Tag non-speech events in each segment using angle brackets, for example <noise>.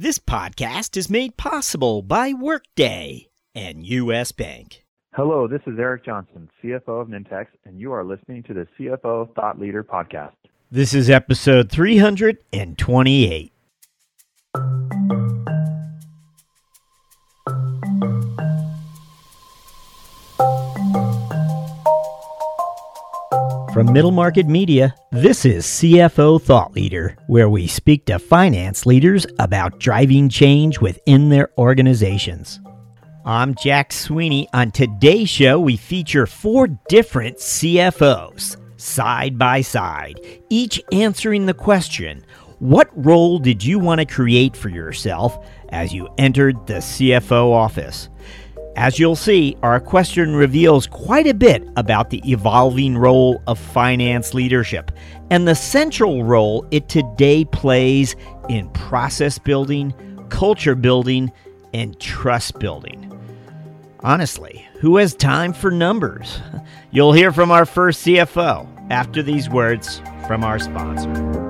This podcast is made possible by Workday and U.S. Bank. Hello, this is Eric Johnson, CFO of Nintex, and you are listening to the CFO Thought Leader podcast. This is episode 328. From Middle Market Media, this is CFO Thought Leader, where we speak to finance leaders about driving change within their organizations. I'm Jack Sweeney. On today's show, we feature four different CFOs, side by side, each answering the question What role did you want to create for yourself as you entered the CFO office? As you'll see, our question reveals quite a bit about the evolving role of finance leadership and the central role it today plays in process building, culture building, and trust building. Honestly, who has time for numbers? <laughs> You'll hear from our first CFO after these words from our sponsor.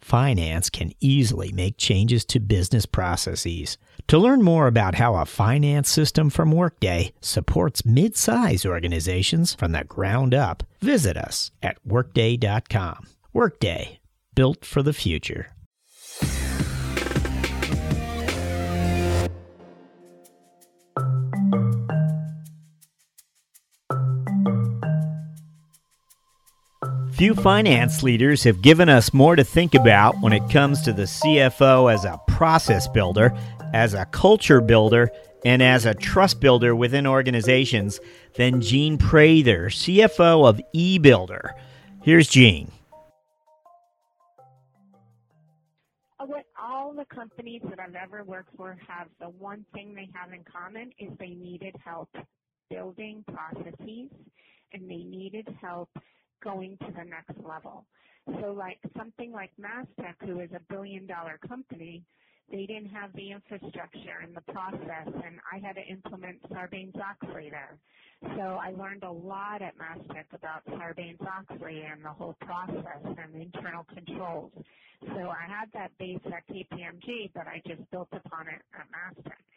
finance can easily make changes to business processes. To learn more about how a finance system from Workday supports mid size organizations from the ground up, visit us at Workday.com. Workday, built for the future. Few finance leaders have given us more to think about when it comes to the CFO as a process builder, as a culture builder, and as a trust builder within organizations than Jeanne Prayther, CFO of eBuilder. Here's Jeanne. Uh, what all the companies that I've ever worked for have the one thing they have in common is they needed help building processes and they needed help going to the next level. So like something like Mastech, who is a billion dollar company, they didn't have the infrastructure and the process and I had to implement Sarbanes-Oxley there. So I learned a lot at Mastech about Sarbanes-Oxley and the whole process and internal controls. So I had that base at KPMG, but I just built upon it at Mastech.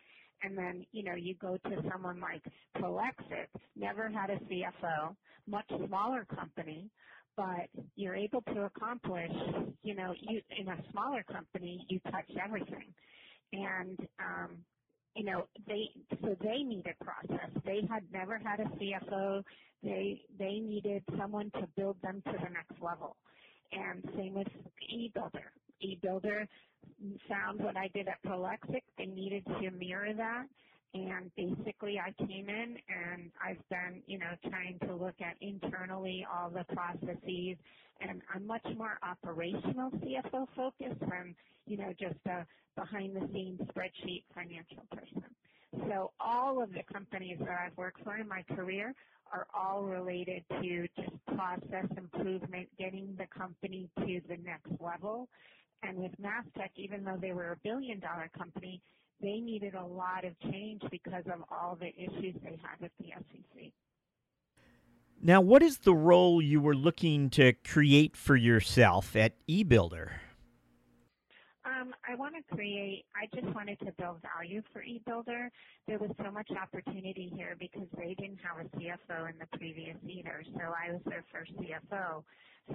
And then, you know, you go to someone like Prolexic, never had a CFO, much smaller company, but you're able to accomplish, you know, you, in a smaller company, you touch everything. And, um, you know, they, so they needed process. They had never had a CFO. They, they needed someone to build them to the next level. And same with eBuilder. eBuilder found what I did at Prolexic. They needed to mirror that and basically I came in and I've been, you know, trying to look at internally all the processes and I'm much more operational CFO focused than, you know, just a behind the scenes spreadsheet financial person. So all of the companies that I've worked for in my career are all related to just process improvement, getting the company to the next level. And with Mastech, even though they were a billion dollar company, they needed a lot of change because of all the issues they had with the SEC. Now, what is the role you were looking to create for yourself at eBuilder? Um, I want to create, I just wanted to build value for eBuilder. There was so much opportunity here because they didn't have a CFO in the previous either, so I was their first CFO.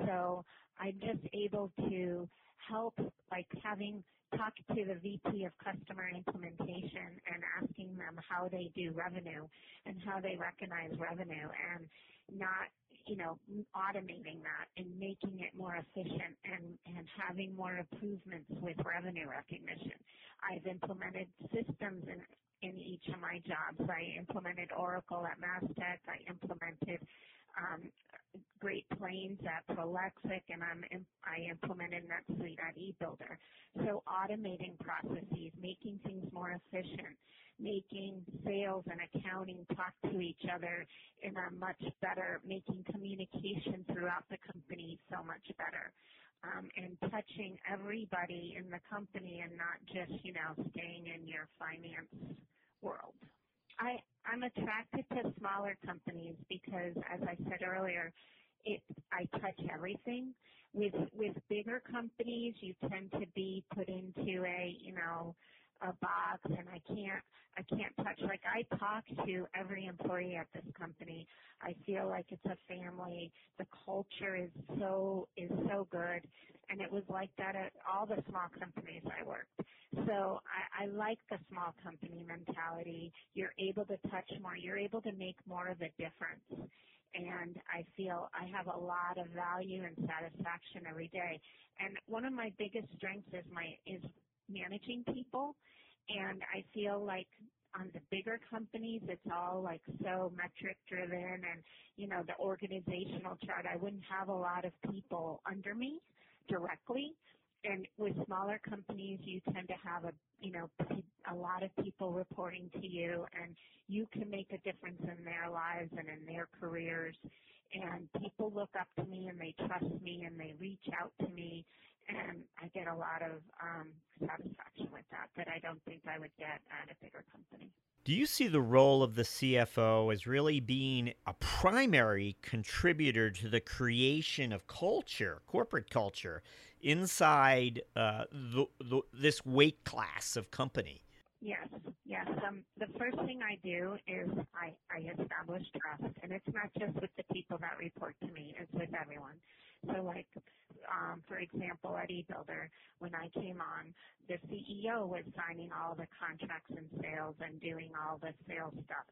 So I'm just able to help, like having talked to the VP of customer implementation and asking them how they do revenue and how they recognize revenue and not, you know, automating that and making it more efficient and, and having more improvements with revenue recognition. I've implemented systems in in each of my jobs. I implemented Oracle at Mastech. I implemented Great Plains at Prolexic, and I implemented NetSuite at eBuilder. So automating processes, making things more efficient, making sales and accounting talk to each other in a much better, making communication throughout the company so much better. Um, and touching everybody in the company and not just, you know, staying in your finance world. I, I'm attracted to smaller companies because, as I said earlier, it I touch everything. With with bigger companies, you tend to be put into a you know a box, and I can't I can't touch. Like I talk to every employee at this company. I feel like it's a family. The culture is so is so good, and it was like that at all the small companies I worked. So I, I like the small company mentality. You're able to touch more. You're able to make more of a difference and I feel I have a lot of value and satisfaction every day. And one of my biggest strengths is my is managing people. And I feel like on the bigger companies it's all like so metric driven and you know the organizational chart. I wouldn't have a lot of people under me directly. And with smaller companies, you tend to have a you know a lot of people reporting to you, and you can make a difference in their lives and in their careers. And people look up to me and they trust me and they reach out to me, and I get a lot of um, satisfaction with that that I don't think I would get at a bigger company. Do you see the role of the CFO as really being a primary contributor to the creation of culture, corporate culture, inside uh, the, the, this weight class of company? Yes, yes. Um, the first thing I do is I, I establish trust, and it's not just with the people that report to me; it's with everyone. So, like, Um, for example, at eBuilder, when I came on, the CEO was signing all the contracts and sales and doing all the sales stuff,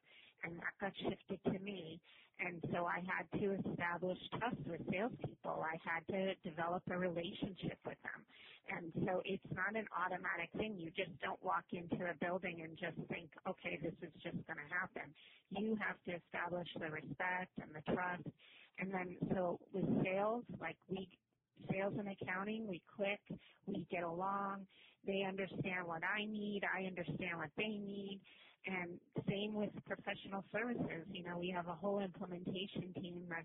and that got shifted to me. And so I had to establish trust with salespeople. I had to develop a relationship with them. And so it's not an automatic thing. You just don't walk into a building and just think, okay, this is just going to happen. You have to establish the respect and the trust. And then so with sales, like we, sales and accounting, we click, we get along. They understand what I need. I understand what they need. And same with professional services. You know, we have a whole implementation team that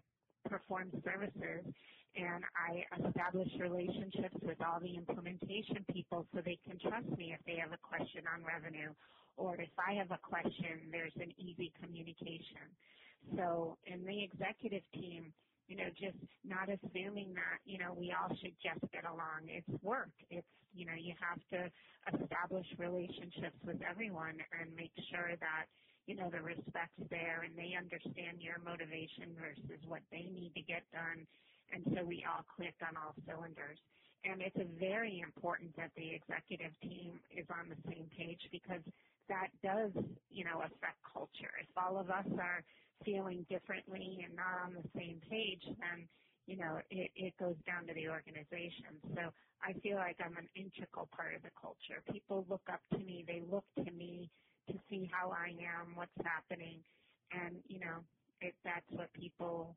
performs services and I establish relationships with all the implementation people so they can trust me if they have a question on revenue or if I have a question, there's an easy communication. So in the executive team, you know, just not assuming that, you know, we all should just get along. It's work. It's, you know, you have to establish relationships with everyone and make sure that, you know, the respect's there and they understand your motivation versus what they need to get done. And so we all click on all cylinders. And it's very important that the executive team is on the same page because that does, you know, affect culture. If all of us are feeling differently and not on the same page, then you know it, it goes down to the organization. So I feel like I'm an integral part of the culture. People look up to me. They look to me to see how I am, what's happening, and you know it, that's what people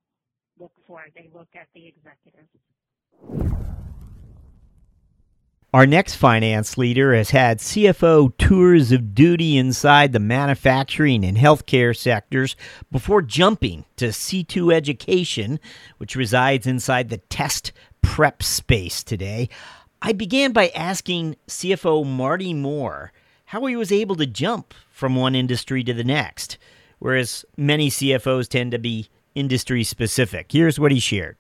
look for. They look at the executives. Our next finance leader has had CFO tours of duty inside the manufacturing and healthcare sectors before jumping to C2 Education, which resides inside the test prep space today. I began by asking CFO Marty Moore how he was able to jump from one industry to the next, whereas many CFOs tend to be industry specific. Here's what he shared.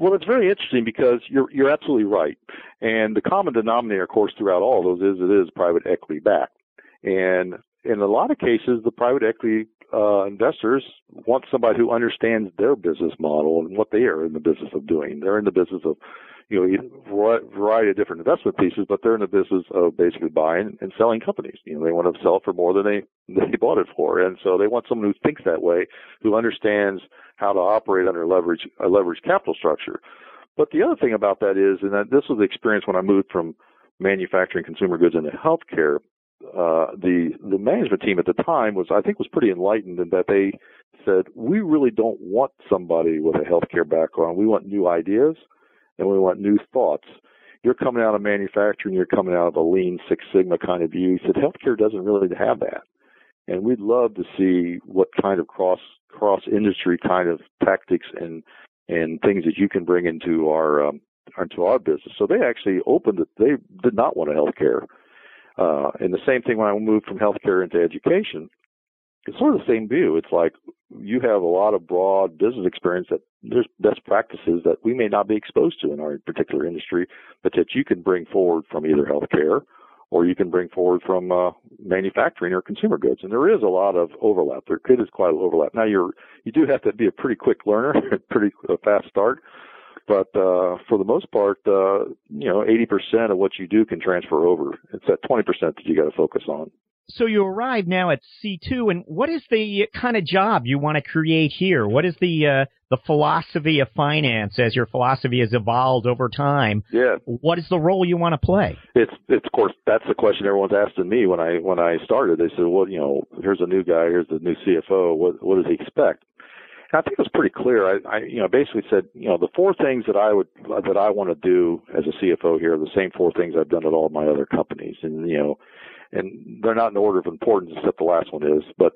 Well, it's very interesting because you're you're absolutely right, and the common denominator, of course, throughout all of those is it is private equity backed, and in a lot of cases, the private equity uh, investors want somebody who understands their business model and what they are in the business of doing. They're in the business of you know, a variety of different investment pieces, but they're in the business of basically buying and selling companies. You know, they want to sell for more than they <laughs> they bought it for, and so they want someone who thinks that way, who understands how to operate under leverage a leverage capital structure. But the other thing about that is, and that this was the experience when I moved from manufacturing consumer goods into healthcare. uh, the the management team at the time was I think was pretty enlightened in that they said we really don't want somebody with a healthcare background. We want new ideas and we want new thoughts. You're coming out of manufacturing, you're coming out of a lean Six Sigma kind of view. He said healthcare doesn't really have that, and we'd love to see what kind of cross cross industry kind of tactics and and things that you can bring into our um, into our business. So they actually opened it. They did not want a healthcare. Uh, and the same thing when I moved from healthcare into education, it's sort of the same view. It's like you have a lot of broad business experience that there's best practices that we may not be exposed to in our particular industry, but that you can bring forward from either healthcare or you can bring forward from uh, manufacturing or consumer goods. And there is a lot of overlap. There is quite an overlap. Now you're you do have to be a pretty quick learner, <laughs> pretty fast start, but uh, for the most part, uh, you know, 80% of what you do can transfer over. It's that 20% that you got to focus on. So you arrive now at C2, and what is the kind of job you want to create here? What is the uh, the philosophy of finance as your philosophy has evolved over time? Yeah. What is the role you want to play? It's it's of course that's the question everyone's asking me when I when I started. They said, well, you know, here's a new guy, here's the new CFO. What what does he expect? And I think it was pretty clear. I, I you know basically said, you know, the four things that I would that I want to do as a CFO here are the same four things I've done at all my other companies, and you know and they're not in order of importance except the last one is. But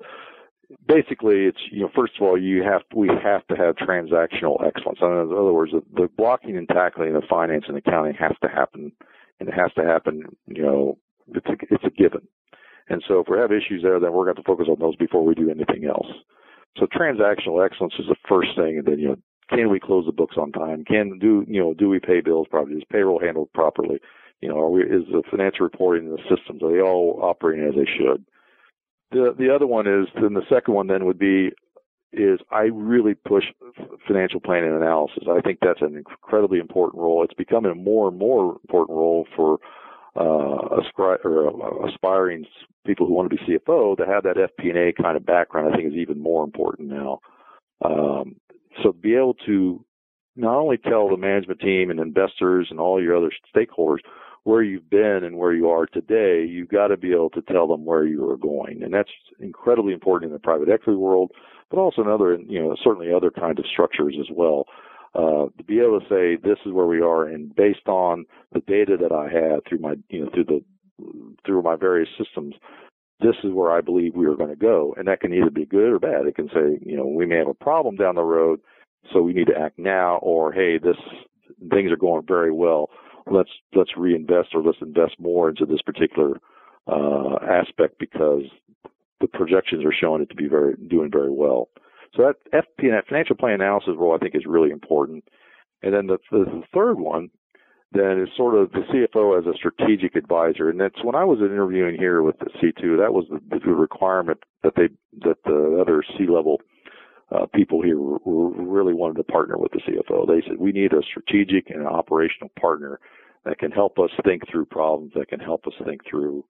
basically, it's you know first of all you have we have to have transactional excellence. In other words, the, the blocking and tackling of finance and accounting has to happen, and it has to happen. You know, it's a, it's a given. And so if we have issues there, then we're going to focus on those before we do anything else. So transactional excellence is the first thing, and then you know, can we close the books on time? Can do you know do we pay bills properly? Is payroll handled properly? You know, are we, is the financial reporting and the systems, are they all operating as they should? The, the other one is, then the second one then would be, is I really push financial planning and analysis. I think that's an incredibly important role. It's becoming a more and more important role for uh, ascri- or, uh, aspiring people who want to be CFO to have that FP&A kind of background. I think is even more important now. Um, so be able to not only tell the management team and investors and all your other stakeholders where you've been and where you are today, you've got to be able to tell them where you are going. And that's incredibly important in the private equity world, but also in other, you know, certainly other kinds of structures as well. Uh, to be able to say this is where we are and based on the data that I had through my, you know, through the, through my various systems, this is where I believe we are going to go. And that can either be good or bad. It can say, you know, we may have a problem down the road, so we need to act now, or hey, this, things are going very well let's let's reinvest or let's invest more into this particular uh, aspect because the projections are showing it to be very doing very well. So that FP and that financial plan analysis role I think is really important. And then the, the, third one then is sort of the CFO as a strategic advisor, and that's when I was interviewing here with the C2. That was the, the requirement that they that the other C level uh, people here really wanted to partner with the CFO. They said we need a strategic and an operational partner that can help us think through problems, that can help us think through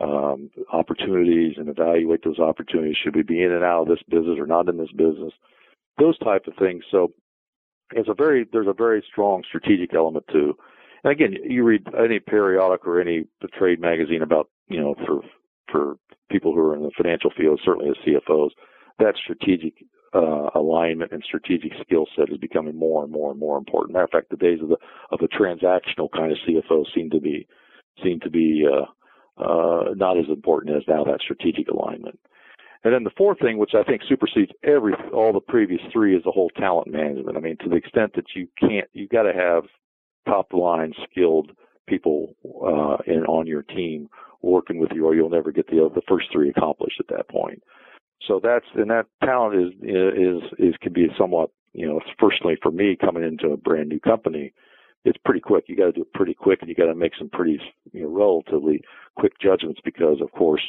um, opportunities and evaluate those opportunities. Should we be in and out of this business or not in this business? Those type of things. So it's a very there's a very strong strategic element too. And again, you read any periodic or any trade magazine about you know for for people who are in the financial field, certainly as CFOs, that strategic uh, alignment and strategic skill set is becoming more and more and more important. Matter of fact, the days of the of a transactional kind of CFO seem to be seem to be uh, uh, not as important as now that strategic alignment. And then the fourth thing, which I think supersedes every all the previous three, is the whole talent management. I mean, to the extent that you can't, you've got to have top line skilled people uh, in on your team working with you, or you'll never get the the first three accomplished at that point. So that's and that talent is is is can be somewhat you know personally for me coming into a brand new company, it's pretty quick. You got to do it pretty quick, and you got to make some pretty you know relatively quick judgments because of course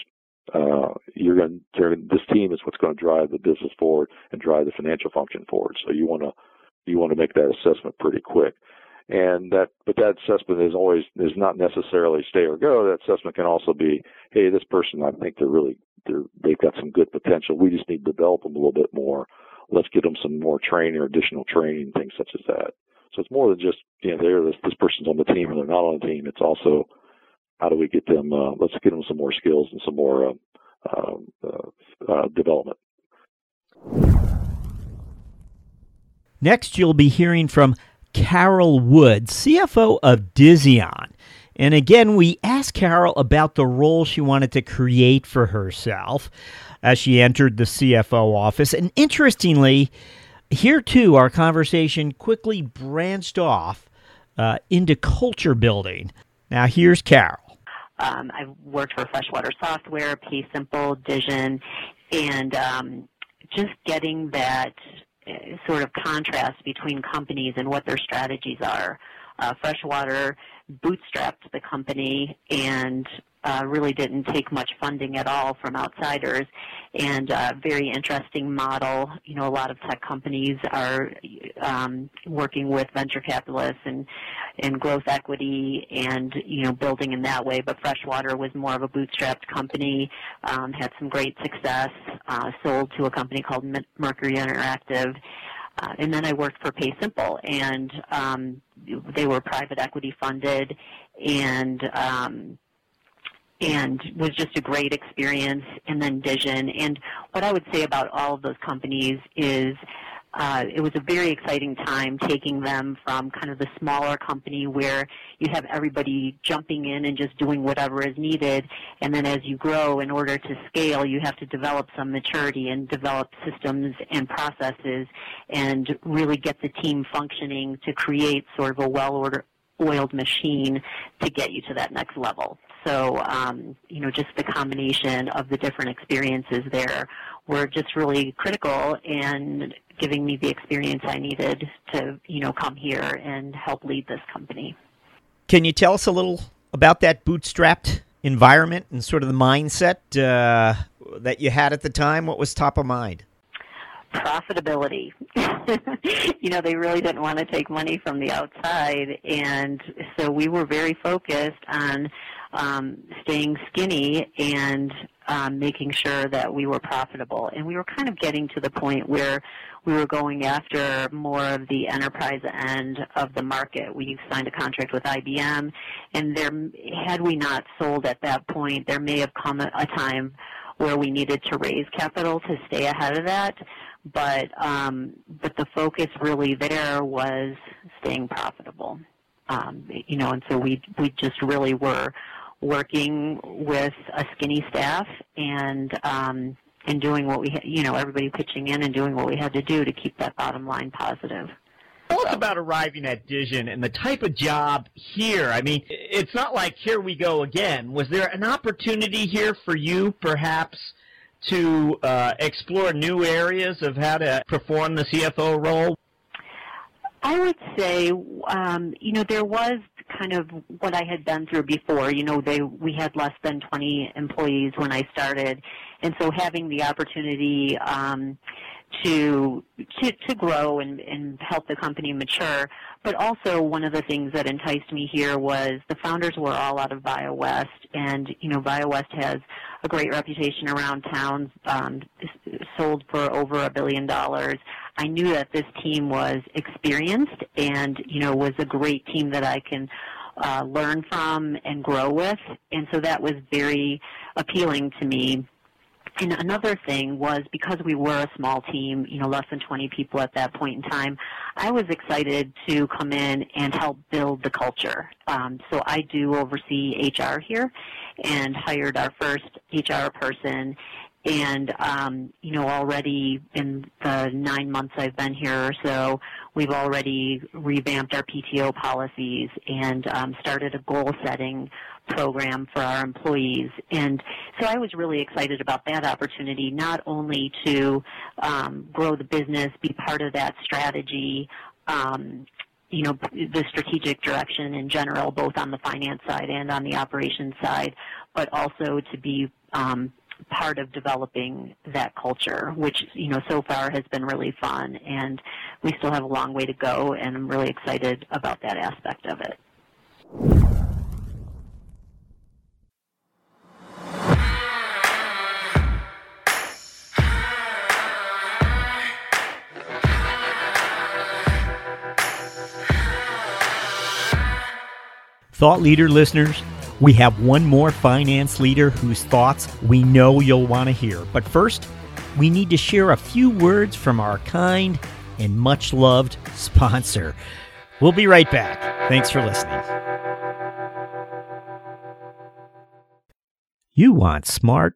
uh, you're going to this team is what's going to drive the business forward and drive the financial function forward. So you want to you want to make that assessment pretty quick. And that, but that assessment is always, is not necessarily stay or go. That assessment can also be, hey, this person, I think they're really they're, they've got some good potential. We just need to develop them a little bit more. Let's get them some more training or additional training, things such as that. So it's more than just, you know, this, this person's on the team or they're not on the team. It's also, how do we get them? Uh, let's get them some more skills and some more uh, um, uh, uh, development. Next, you'll be hearing from Carol Wood, CFO of Dizzion. And again, we asked Carol about the role she wanted to create for herself as she entered the CFO office. And interestingly, here too, our conversation quickly branched off uh, into culture building. Now, here's Carol. Um, I've worked for Freshwater Software, PaySimple, Dizzion, and um, just getting that sort of contrast between companies and what their strategies are. Uh, Freshwater bootstrapped the company and uh, really didn't take much funding at all from outsiders and uh, very interesting model. You know, a lot of tech companies are um, working with venture capitalists and, and growth equity and, you know, building in that way. But Freshwater was more of a bootstrapped company, um, had some great success, uh, sold to a company called Mercury Interactive. Uh, and then I worked for PaySimple, and um, they were private equity funded, and um, and was just a great experience. And then Dizzion And what I would say about all of those companies is uh, it was a very exciting time taking them from kind of the smaller company where you have everybody jumping in and just doing whatever is needed. And then as you grow, in order to scale, you have to develop some maturity and develop systems and processes and really get the team functioning to create sort of a well-oiled machine to get you to that next level. So, um, you know, just the combination of the different experiences there were just really critical in giving me the experience I needed to, you know, come here and help lead this company. Can you tell us a little about that bootstrapped environment and sort of the mindset uh, that you had at the time? What was top of mind? Profitability. <laughs> you know, they really didn't want to take money from the outside, and so we were very focused on um, staying skinny and um, making sure that we were profitable. And we were kind of getting to the point where we were going after more of the enterprise end of the market. We signed a contract with IBM, and there, had we not sold at that point, there may have come a, a time where we needed to raise capital to stay ahead of that. But um, but the focus really there was staying profitable. Um, you know, and so we we just really were working with a skinny staff and um, and doing what we, you know, everybody pitching in and doing what we had to do to keep that bottom line positive. Tell us about arriving at Dizzion and the type of job here. I mean, it's not like here we go again. Was there an opportunity here for you, perhaps, to uh, explore new areas of how to perform the CFO role? I would say, um, you know, there was kind of what I had been through before. You know, they we had less than 20 employees when I started, and so having the opportunity um, to to to grow and, and help the company mature. But also one of the things that enticed me here was the founders were all out of BioWest, and you know BioWest has a great reputation around town, um, sold for over a billion dollars. I knew that this team was experienced and you know was a great team that I can uh, learn from and grow with, and so that was very appealing to me and another thing was because we were a small team, you know, less than 20 people at that point in time, I was excited to come in and help build the culture. Um, so I do oversee HR here and hired our first HR person. And, um, you know, already in the nine months I've been here or so, we've already revamped our PTO policies and um, started a goal setting program for our employees. And so I was really excited about that opportunity, not only to um, grow the business, be part of that strategy, um, you know, the strategic direction in general, both on the finance side and on the operations side, but also to be um, part of developing that culture, which, you know, so far has been really fun. And we still have a long way to go, and I'm really excited about that aspect of it. Thought leader listeners, We have one more finance leader whose thoughts we know you'll want to hear. But first, we need to share a few words from our kind and much loved sponsor. We'll be right back. Thanks for listening. You want smart,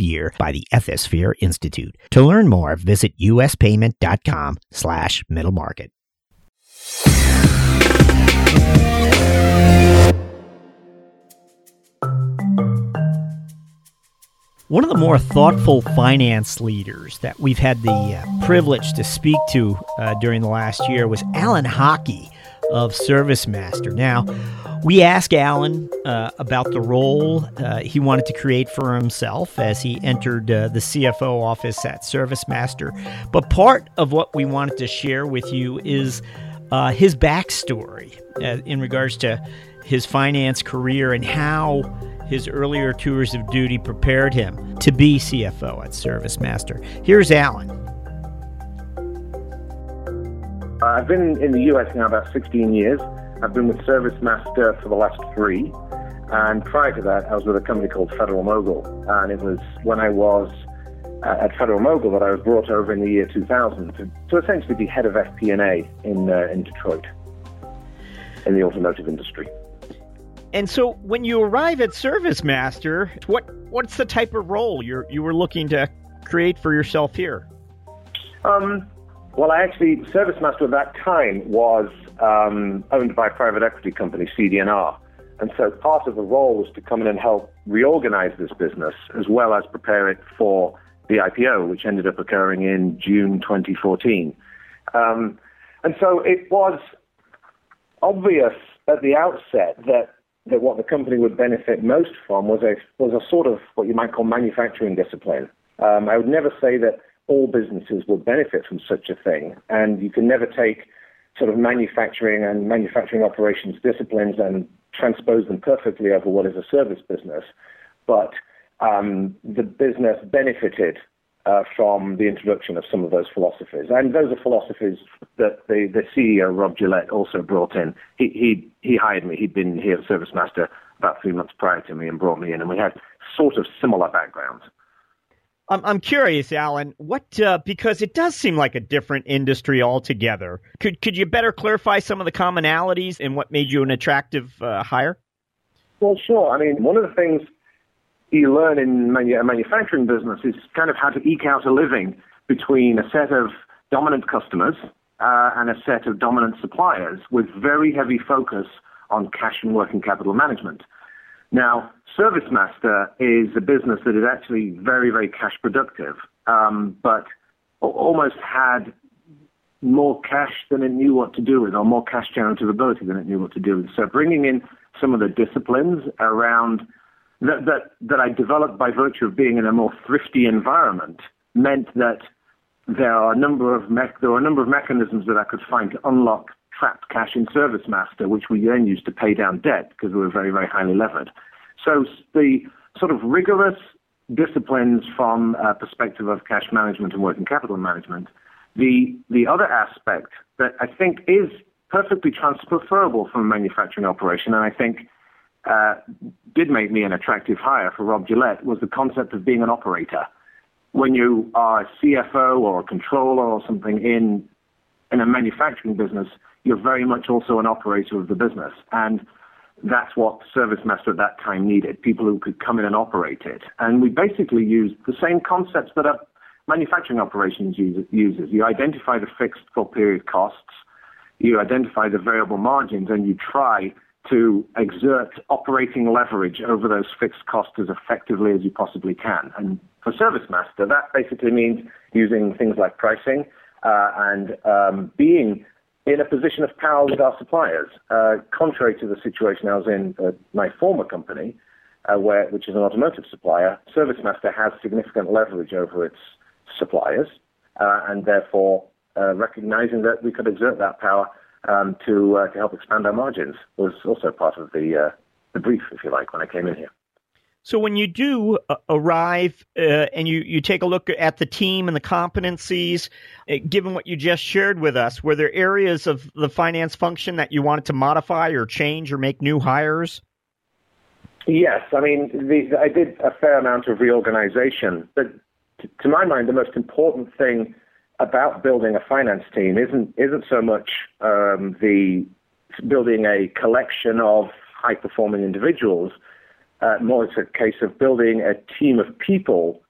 year by the Ethisphere Institute. To learn more, visit uspayment.com slash middle market. One of the more thoughtful finance leaders that we've had the uh, privilege to speak to uh, during the last year was Alan Haughey of ServiceMaster. Now, we asked Alan uh, about the role uh, he wanted to create for himself as he entered uh, the CFO office at ServiceMaster. But part of what we wanted to share with you is uh, his backstory uh, in regards to his finance career and how his earlier tours of duty prepared him to be CFO at ServiceMaster. Here's Alan. I've been in the US now about 16 years. I've been with ServiceMaster for the last three. And prior to that, I was with a company called Federal Mogul. And it was when I was uh, at Federal Mogul that I was brought over in the year 2000 to, to essentially be head of FP&A in, uh, in Detroit in the automotive industry. And so when you arrive at ServiceMaster, what what's the type of role you you were looking to create for yourself here? Um, well, I actually, ServiceMaster at that time was um, owned by a private equity company, CD&R. And so part of the role was to come in and help reorganize this business as well as prepare it for the IPO, which ended up occurring in June 2014. Um, and so it was obvious at the outset that, that what the company would benefit most from was a, was a sort of what you might call manufacturing discipline. Um, I would never say that all businesses will benefit from such a thing, and you can never take sort of manufacturing and manufacturing operations disciplines and transpose them perfectly over what is a service business. But um, the business benefited uh, from the introduction of some of those philosophies. And those are philosophies that the, the CEO, Rob Gillette, also brought in. He, he, he hired me. He'd been here at ServiceMaster about three months prior to me and brought me in, and we had sort of similar backgrounds. I'm I'm curious, Alan. What uh, because it does seem like a different industry altogether. Could could you better clarify some of the commonalities and what made you an attractive uh, hire? Well, sure. I mean, one of the things you learn in a manufacturing business is kind of how to eke out a living between a set of dominant customers uh, and a set of dominant suppliers with very heavy focus on cash and working capital management. Now, ServiceMaster is a business that is actually very, very cash productive, um, but almost had more cash than it knew what to do with, or more cash generative ability than it knew what to do with. So bringing in some of the disciplines around that, that, that I developed by virtue of being in a more thrifty environment meant that there are a number of me- there are a number of mechanisms that I could find to unlock trapped cash in ServiceMaster, which we then used to pay down debt because we were very, very highly levered. So the sort of rigorous disciplines from a perspective of cash management and working capital management. The, the other aspect that I think is perfectly transferable from a manufacturing operation, and I think uh, did make me an attractive hire for Rob Gillette, was the concept of being an operator. When you are a CFO or a controller or something in in a manufacturing business, you're very much also an operator of the business. And that's what service ServiceMaster at that time needed, people who could come in and operate it. And we basically used the same concepts that a manufacturing operations uses. You identify the fixed full period costs, you identify the variable margins, and you try to exert operating leverage over those fixed costs as effectively as you possibly can. And for ServiceMaster, that basically means using things like pricing uh, and um, being in a position of power with our suppliers. Uh, contrary to the situation I was in at my former company, uh, where, which is an automotive supplier, ServiceMaster has significant leverage over its suppliers, uh, and therefore uh, recognizing that we could exert that power um, to uh, to help expand our margins was also part of the uh, the brief, if you like, when I came in here. So when you do uh, arrive uh, and you, you take a look at the team and the competencies, uh, given what you just shared with us, were there areas of the finance function that you wanted to modify or change or make new hires? Yes, I mean, the, I did a fair amount of reorganization, but t- to my mind, the most important thing about building a finance team isn't isn't so much um, the building a collection of high performing individuals. Uh, more it's a case of building a team of people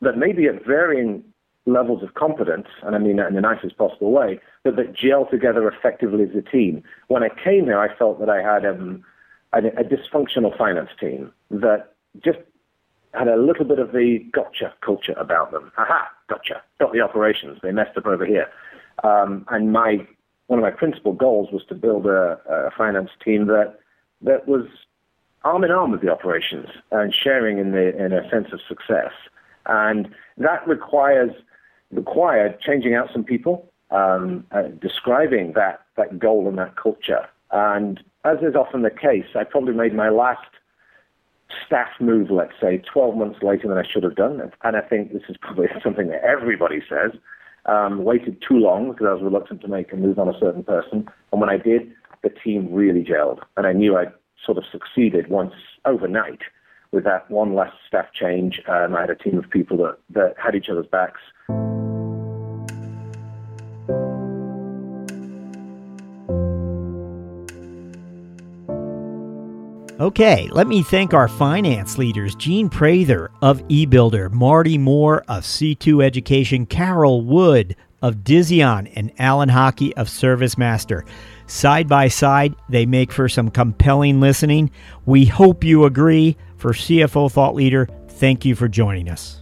that may be at varying levels of competence, and I mean that in the nicest possible way, but that gel together effectively as a team. When I came here, I felt that I had um, a, a dysfunctional finance team that just had a little bit of the gotcha culture about them. Aha, gotcha. Got the operations. They messed up over here. Um, and my one of my principal goals was to build a, a finance team that that was arm in arm with the operations and sharing in the in a sense of success. And that requires required changing out some people, um, uh, describing that that goal and that culture. And as is often the case, I probably made my last staff move, let's say, 12 months later than I should have done. And I think this is probably <laughs> something that everybody says. Um, waited too long because I was reluctant to make a move on a certain person. And when I did, the team really gelled. And I knew I'd sort of succeeded once overnight with that one last staff change. Um, I had a team of people that, that had each other's backs. Okay, let me thank our finance leaders Jeanne Prayther of eBuilder, Marty Moore of C2 Education, Carol Wood of Dizzion, and Alan Haughey of ServiceMaster. Side by side, they make for some compelling listening. We hope you agree. For CFO Thought Leader, thank you for joining us.